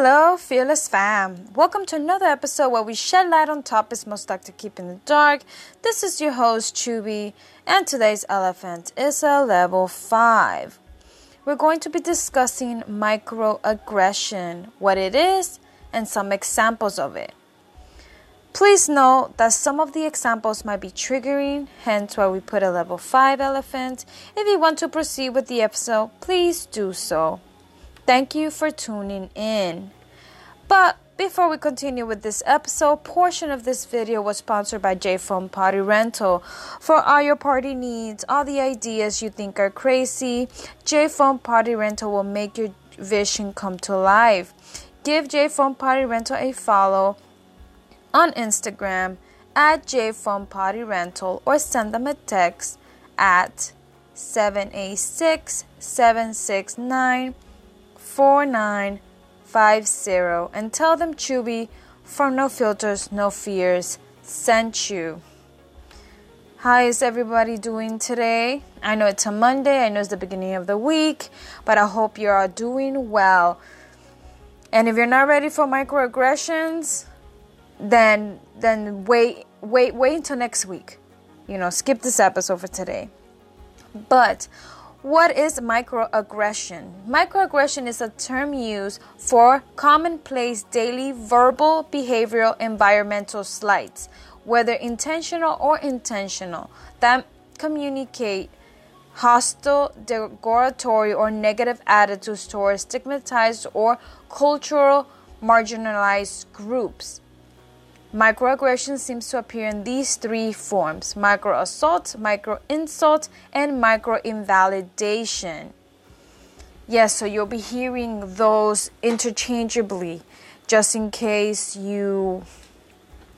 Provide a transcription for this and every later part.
Hello, fearless fam. Welcome to another episode where we shed light on topics most like to keep in the dark. This is your host, Choobie, and today's elephant is a level 5. We're going to be discussing microaggression, what it is, and some examples of it. Please note that some of the examples might be triggering, hence why we put a level 5 elephant. If you want to proceed with the episode, please do so. Thank you for tuning in. But before we continue with this episode, portion of this video was sponsored by J Phone Party Rental. For all your party needs, all the ideas you think are crazy, J Phone Party Rental will make your vision come to life. Give J Phone Party Rental a follow on Instagram at J Phone Party Rental or send them a text at 786 769 4950 and tell them Choobie from No Filters, No Fears sent you. How is everybody doing today? I know it's a Monday, I know it's the beginning of the week, but I hope you are doing well. And if you're not ready for microaggressions, then then wait wait wait until next week. You know, skip this episode for today. But what is microaggression? Microaggression is a term used for commonplace daily verbal, behavioral, environmental slights, whether intentional or intentional, that communicate hostile, derogatory, or negative attitudes towards stigmatized or cultural marginalized groups. Microaggression seems to appear in these three forms micro assault, micro insult, and micro invalidation. Yes, so you'll be hearing those interchangeably just in case you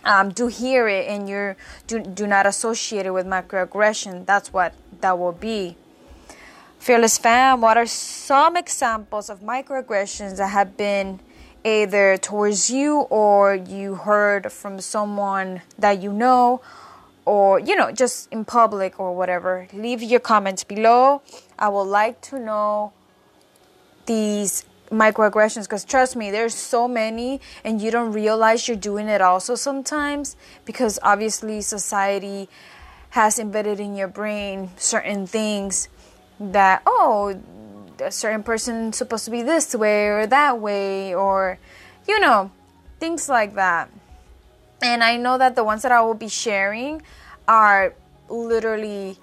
um, do hear it and you do, do not associate it with microaggression. That's what that will be. Fearless fam, what are some examples of microaggressions that have been either towards you or you heard from someone that you know or you know just in public or whatever. Leave your comments below. I would like to know these microaggressions because trust me there's so many and you don't realize you're doing it also sometimes because obviously society has embedded in your brain certain things that oh a certain person supposed to be this way or that way or you know things like that. And i know that the ones that i will be sharing are literally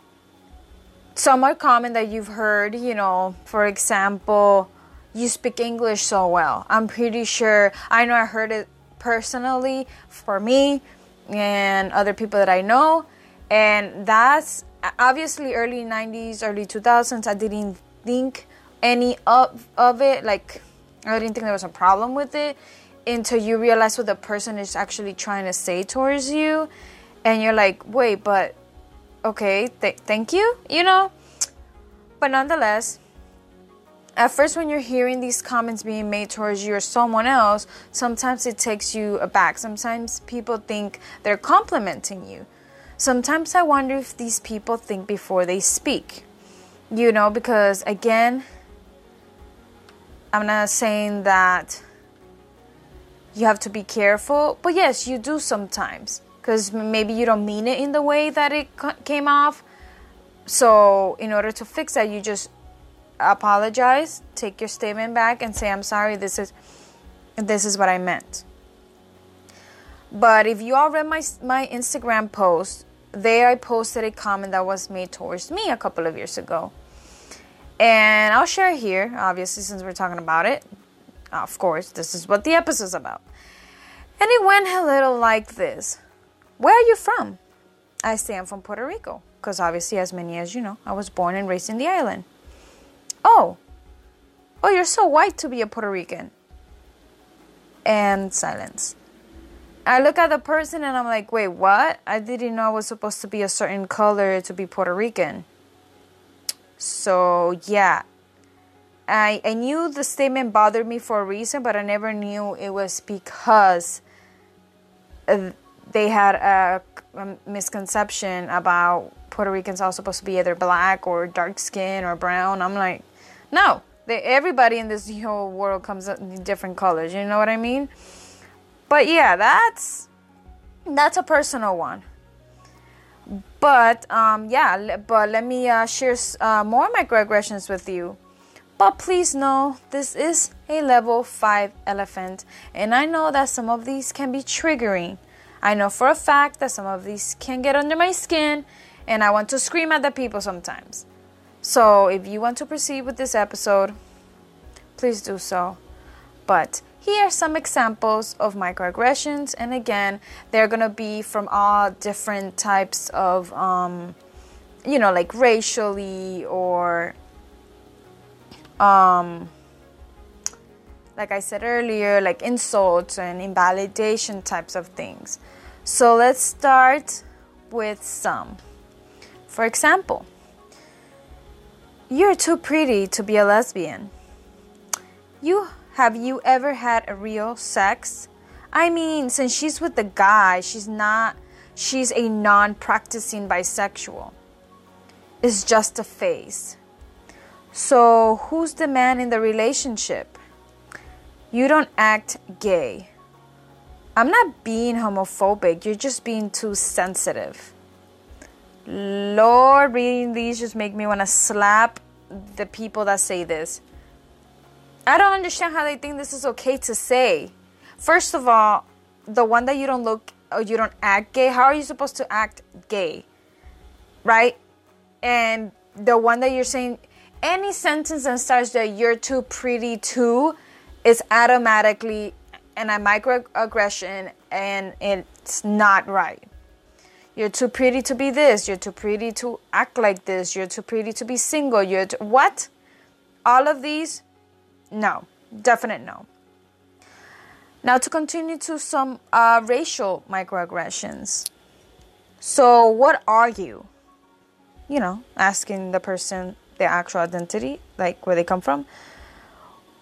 some are common that you've heard you know for example you speak english so well. I'm pretty sure i know i heard it personally for me and other people that i know. And that's obviously early 90s early 2000s i didn't think any of of it like i didn't think there was a problem with it until you realize what the person is actually trying to say towards you. And you're like wait but okay th- thank you you know? But nonetheless at first when you're hearing these comments being made towards you or someone else sometimes it takes you aback. Sometimes people think they're complimenting you. Sometimes i wonder if these people think before they speak you know because again I'm not saying that you have to be careful, but yes, you do sometimes because maybe you don't mean it in the way that it came off. So, in order to fix that, you just apologize, take your statement back, and say, "I'm sorry. This is this is what I meant." But if you all read my my Instagram post, there I posted a comment that was made towards me a couple of years ago. And I'll share here, obviously, since we're talking about it. Of course, this is what the episode's about. And it went a little like this Where are you from? I say I'm from Puerto Rico, because obviously, as many as you know, I was born and raised in the island. Oh, oh, you're so white to be a Puerto Rican. And silence. I look at the person and I'm like, wait, what? I didn't know I was supposed to be a certain color to be Puerto Rican. So, yeah. I, I knew the statement bothered me for a reason, but I never knew it was because they had a, a misconception about Puerto Ricans are supposed to be either black or dark skin or brown. I'm like, no, They, everybody in this whole world comes in different colors. You know what I mean? But yeah, that's that's a personal one. But um, yeah, but let me uh, share uh, more microaggressions with you. But please know this is a level 5 elephant, and I know that some of these can be triggering. I know for a fact that some of these can get under my skin, and I want to scream at the people sometimes. So if you want to proceed with this episode, please do so. But here are some examples of microaggressions, and again, they're gonna be from all different types of, um, you know, like racially or, um, like I said earlier, like insults and invalidation types of things. So let's start with some. For example, you're too pretty to be a lesbian. You have you ever had a real sex? I mean, since she's with the guy, she's not she's a non-practicing bisexual. It's just a phase. So, who's the man in the relationship? You don't act gay. I'm not being homophobic, you're just being too sensitive. Lord, reading these just make me want to slap the people that say this. I don't understand how they think this is okay to say. First of all, the one that you don't look or you don't act gay, how are you supposed to act gay? Right? And the one that you're saying, any sentence that starts that you're too pretty to is automatically an a microaggression and it's not right. You're too pretty to be this. You're too pretty to act like this. You're too pretty to be single. You're what? All of these no, definite no. Now, to continue to some uh, racial microaggressions. So, what are you? You know, asking the person their actual identity, like where they come from.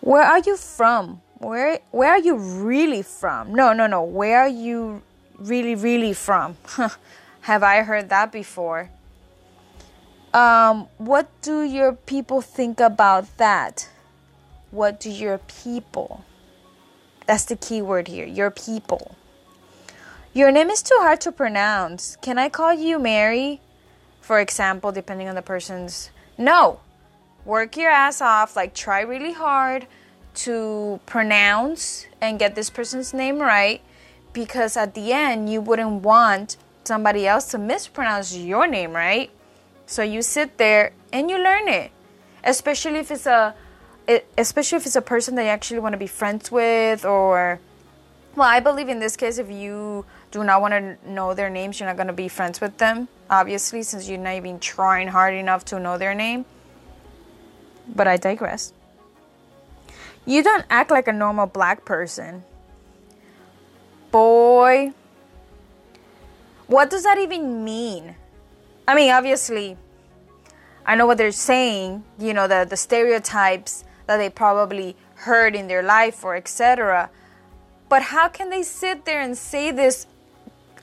Where are you from? Where where are you really from? No, no, no. Where are you really, really from? Have I heard that before? Um, what do your people think about that? What do your people? That's the key word here. Your people. Your name is too hard to pronounce. Can I call you Mary? For example, depending on the person's. No. Work your ass off. Like, try really hard to pronounce and get this person's name right because at the end, you wouldn't want somebody else to mispronounce your name, right? So you sit there and you learn it, especially if it's a it, especially if it's a person that you actually want to be friends with or well i believe in this case if you do not want to know their names you're not going to be friends with them obviously since you're not even trying hard enough to know their name. But i digress. You don't act like a normal black person. Boy. What does that even mean? I mean obviously I know what they're saying, you know, the, the stereotypes that they probably heard in their life or etc. But how can they sit there and say this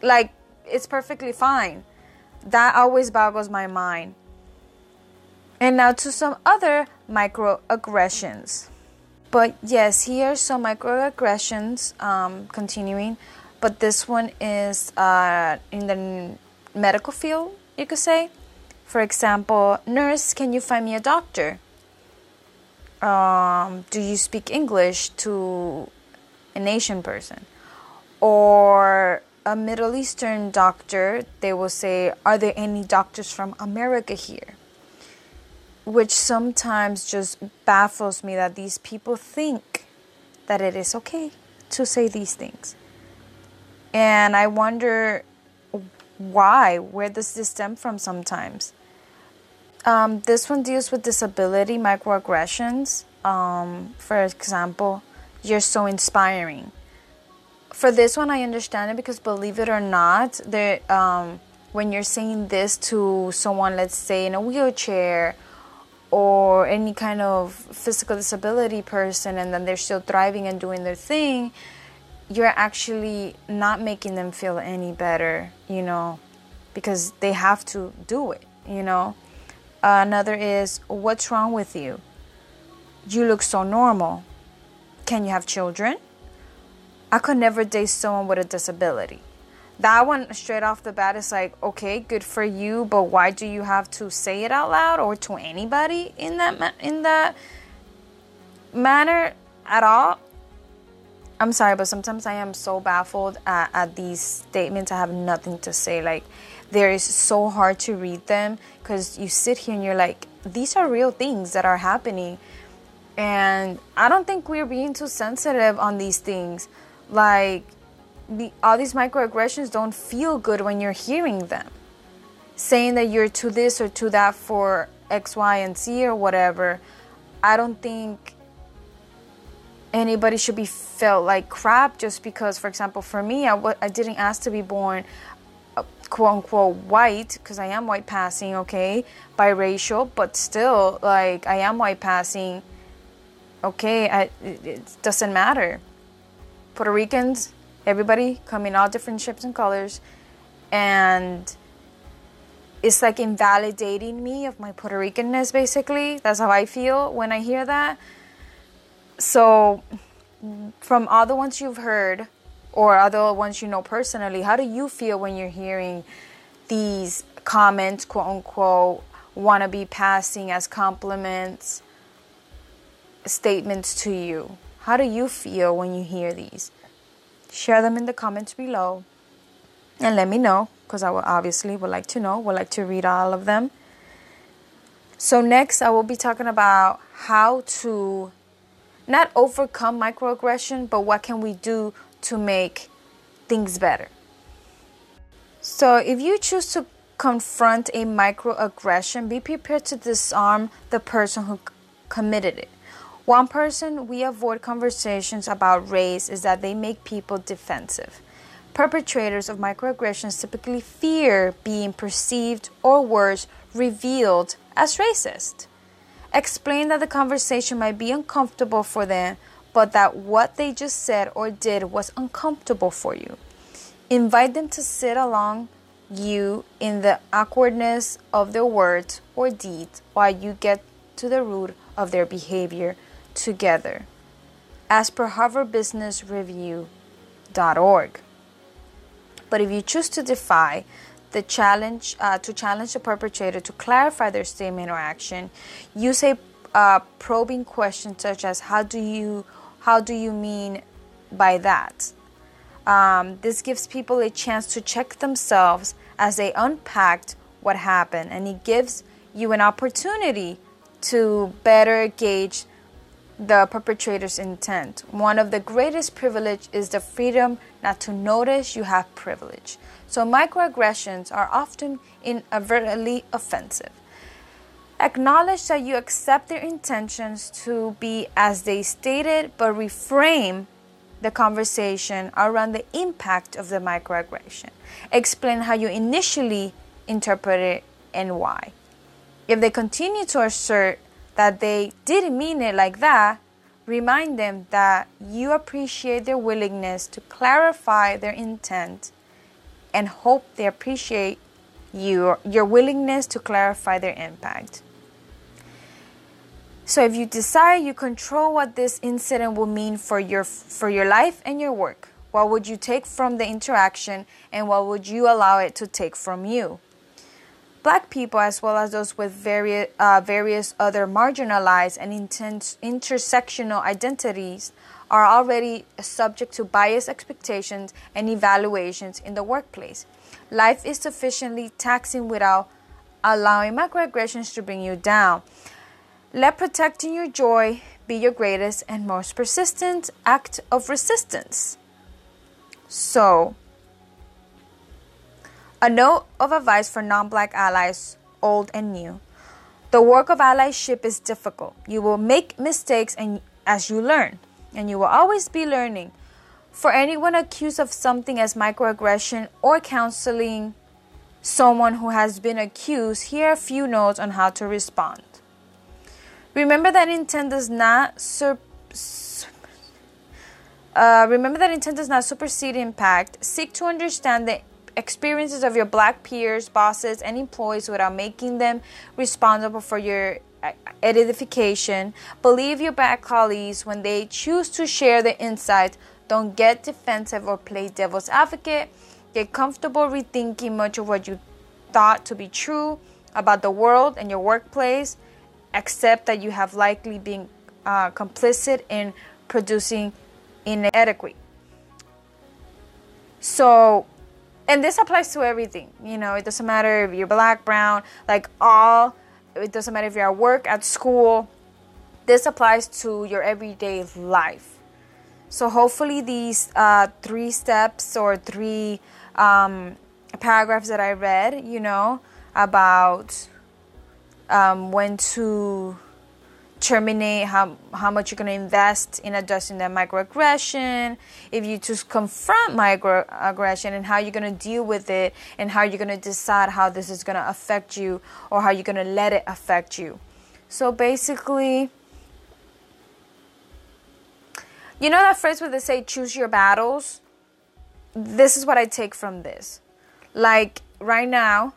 like it's perfectly fine? That always boggles my mind. And now to some other microaggressions. But yes, here are some microaggressions um, continuing. But this one is uh, in the medical field, you could say. For example, nurse, can you find me a doctor? Um, do you speak English to an Asian person? Or a Middle Eastern doctor, they will say, Are there any doctors from America here? Which sometimes just baffles me that these people think that it is okay to say these things. And I wonder why. Where does this stem from sometimes? Um, this one deals with disability microaggressions. Um, for example, you're so inspiring. For this one, I understand it because believe it or not, um, when you're saying this to someone, let's say in a wheelchair or any kind of physical disability person, and then they're still thriving and doing their thing, you're actually not making them feel any better, you know, because they have to do it, you know. Another is, what's wrong with you? You look so normal. Can you have children? I could never date someone with a disability. That one straight off the bat is like, okay, good for you, but why do you have to say it out loud or to anybody in that ma- in that manner at all? I'm sorry, but sometimes I am so baffled at, at these statements. I have nothing to say. Like, there is so hard to read them because you sit here and you're like, these are real things that are happening. And I don't think we're being too sensitive on these things. Like, the, all these microaggressions don't feel good when you're hearing them. Saying that you're to this or to that for X, Y, and Z or whatever, I don't think anybody should be felt like crap just because, for example, for me, I w- I didn't ask to be born quote unquote white because I am white passing, okay, biracial, but still, like, I am white passing, okay, I, it, it doesn't matter. Puerto Ricans, everybody come in all different shapes and colors, and it's like invalidating me of my Puerto Ricanness, basically. That's how I feel when I hear that. So, from all the ones you've heard, or other ones you know personally, how do you feel when you're hearing these comments, quote unquote, want to be passing as compliments, statements to you? How do you feel when you hear these? Share them in the comments below and let me know because I will obviously would like to know, would like to read all of them. So next I will be talking about how to not overcome microaggression, but what can we do to make things better. So if you choose to confront a microaggression, be prepared to disarm the person who committed it. One person we avoid conversations about race is that they make people defensive. Perpetrators of microaggressions typically fear being perceived or worse, revealed as racist. Explain that the conversation might be uncomfortable for them, but that what they just said or did was uncomfortable for you. Invite them to sit along you in the awkwardness of their words or deeds while you get to the root of their behavior together. As per harvardbusinessreview.org. But if you choose to defy the challenge uh, to challenge the perpetrator to clarify their statement or action, use a uh, probing question such as "How do you how do you mean by that?" Um, this gives people a chance to check themselves as they unpacked what happened, and it gives you an opportunity to better gauge the perpetrator's intent. One of the greatest privilege is the freedom not to notice you have privilege. So microaggressions are often inadvertently offensive. Acknowledge that you accept their intentions to be as they stated, but reframe the conversation around the impact of the microaggression. Explain how you initially interpreted it and why. If they continue to assert that they didn't mean it like that, remind them that you appreciate their willingness to clarify their intent and hope they appreciate your, your willingness to clarify their impact. So if you decide you control what this incident will mean for your for your life and your work, what would you take from the interaction and what would you allow it to take from you? Black people, as well as those with various, uh, various other marginalized and intense intersectional identities, are already subject to biased expectations and evaluations in the workplace. Life is sufficiently taxing without allowing microaggressions to bring you down. Let protecting your joy be your greatest and most persistent act of resistance. So, a note of advice for non black allies, old and new. The work of allyship is difficult. You will make mistakes and as you learn, and you will always be learning. For anyone accused of something as microaggression or counseling someone who has been accused, here are a few notes on how to respond. Remember that intent does not sur- uh, remember that intent does not supersede impact. Seek to understand the experiences of your black peers, bosses, and employees without making them responsible for your edification. Believe your black colleagues when they choose to share their insights. Don't get defensive or play devil's advocate. Get comfortable rethinking much of what you thought to be true about the world and your workplace. Accept that you have likely been uh, complicit in producing inadequate. So, and this applies to everything. You know, it doesn't matter if you're black, brown, like all. It doesn't matter if you're at work, at school. This applies to your everyday life. So hopefully these uh, three steps or three um, paragraphs that I read, you know, about um, when to terminate how, how much you're going to invest in addressing that microaggression, if you just confront microaggression and how you're going to deal with it and how you're going to decide how this is going to affect you or how you're going to let it affect you. So basically, you know that phrase where they say choose your battles? This is what I take from this. Like right now,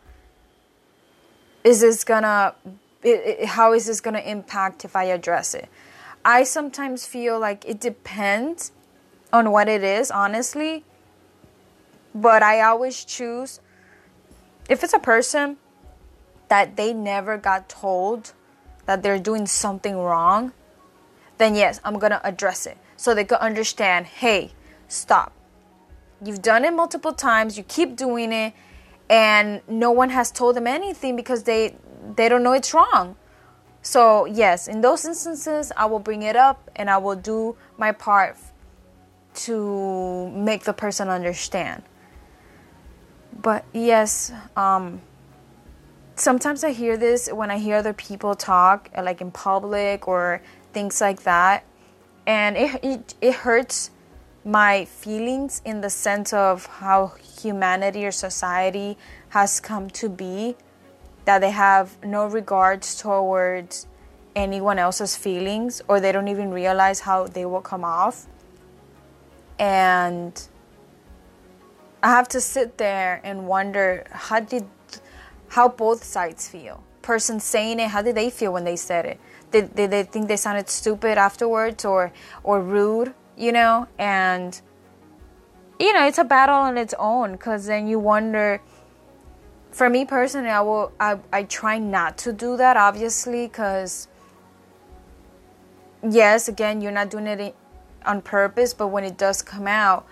is this gonna it, it, how is this to impact if I address it? I sometimes feel like it depends on what it is, honestly. But I always choose if it's a person that they never got told that they're doing something wrong, then yes, I'm to address it so they can understand hey, stop. You've done it multiple times, you keep doing it, and no one has told them anything because they they don't know it's wrong. So, yes, in those instances, I will bring it up and I will do my part to make the person understand. But yes, um, sometimes I hear this when I hear other people talk, like in public or things like that, and it, it, it hurts my feelings in the sense of how humanity or society has come to be that they have no regards towards anyone else's feelings or they don't even realize how they will come off. And I have to sit there and wonder how did how both sides feel. Person saying it, how did they feel when they said it? Did, did they think they sounded stupid afterwards or or rude, you know? And you know, it's a battle on its own because then you wonder for me personally, I will I, I try not to do that obviously because yes, again, you're not doing it on purpose, but when it does come out,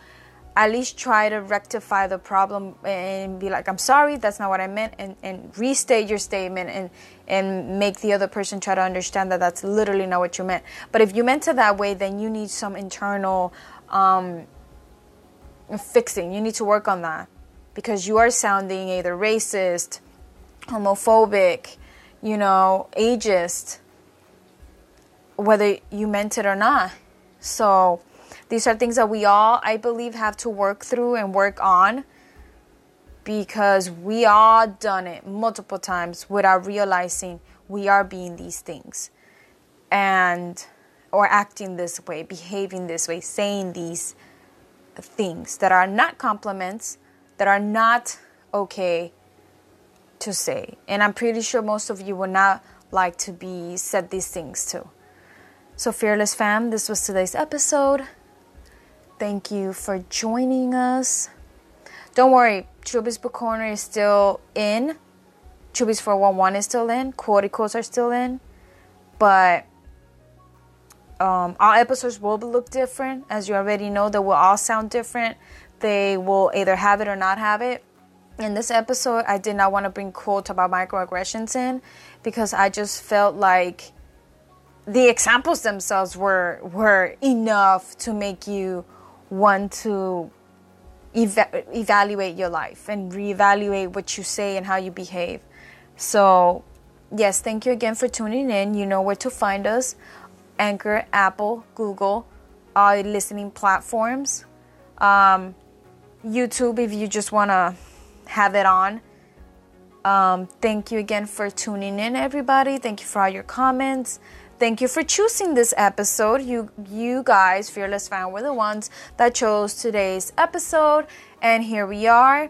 at least try to rectify the problem and be like, I'm sorry, that's not what I meant, and, and restate your statement and, and make the other person try to understand that that's literally not what you meant. But if you meant it that way, then you need some internal um, fixing. You need to work on that because you are sounding either racist, homophobic, you know, ageist, whether you meant it or not. So, these are things that we all, I believe, have to work through and work on because we all done it multiple times without realizing we are being these things and or acting this way, behaving this way, saying these things that are not compliments that are not okay to say. And I'm pretty sure most of you would not like to be said these things to. So, Fearless Fam, this was today's episode. Thank you for joining us. Don't worry, Choobie's Book Corner is still in. Choobie's 411 is still in. Quoticles are still in. But um, our episodes will look different. As you already know, they will all sound different they will either have it or not have it. In this episode, I did not want to bring quotes about microaggressions in because I just felt like the examples themselves were were enough to make you want to eva- evaluate your life and reevaluate what you say and how you behave. So, yes, thank you again for tuning in. You know where to find us Anchor, Apple, Google, all listening platforms. Um, YouTube if you just want to have it on. Um, thank you again for tuning in, everybody. Thank you for all your comments. Thank you for choosing this episode. You, you guys, Fearless Fan, were the ones that chose today's episode, and here we are.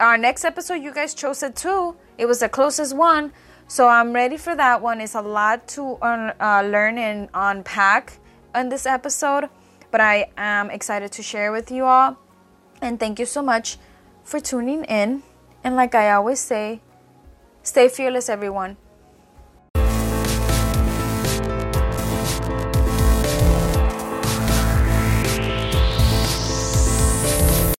Our next episode, you guys chose it too. It was the closest one. So I'm ready for that one. It's a lot to uh, learn and unpack in this episode, but I am excited to share with you all. And thank you so much for tuning in. And like I always say, stay fearless, everyone.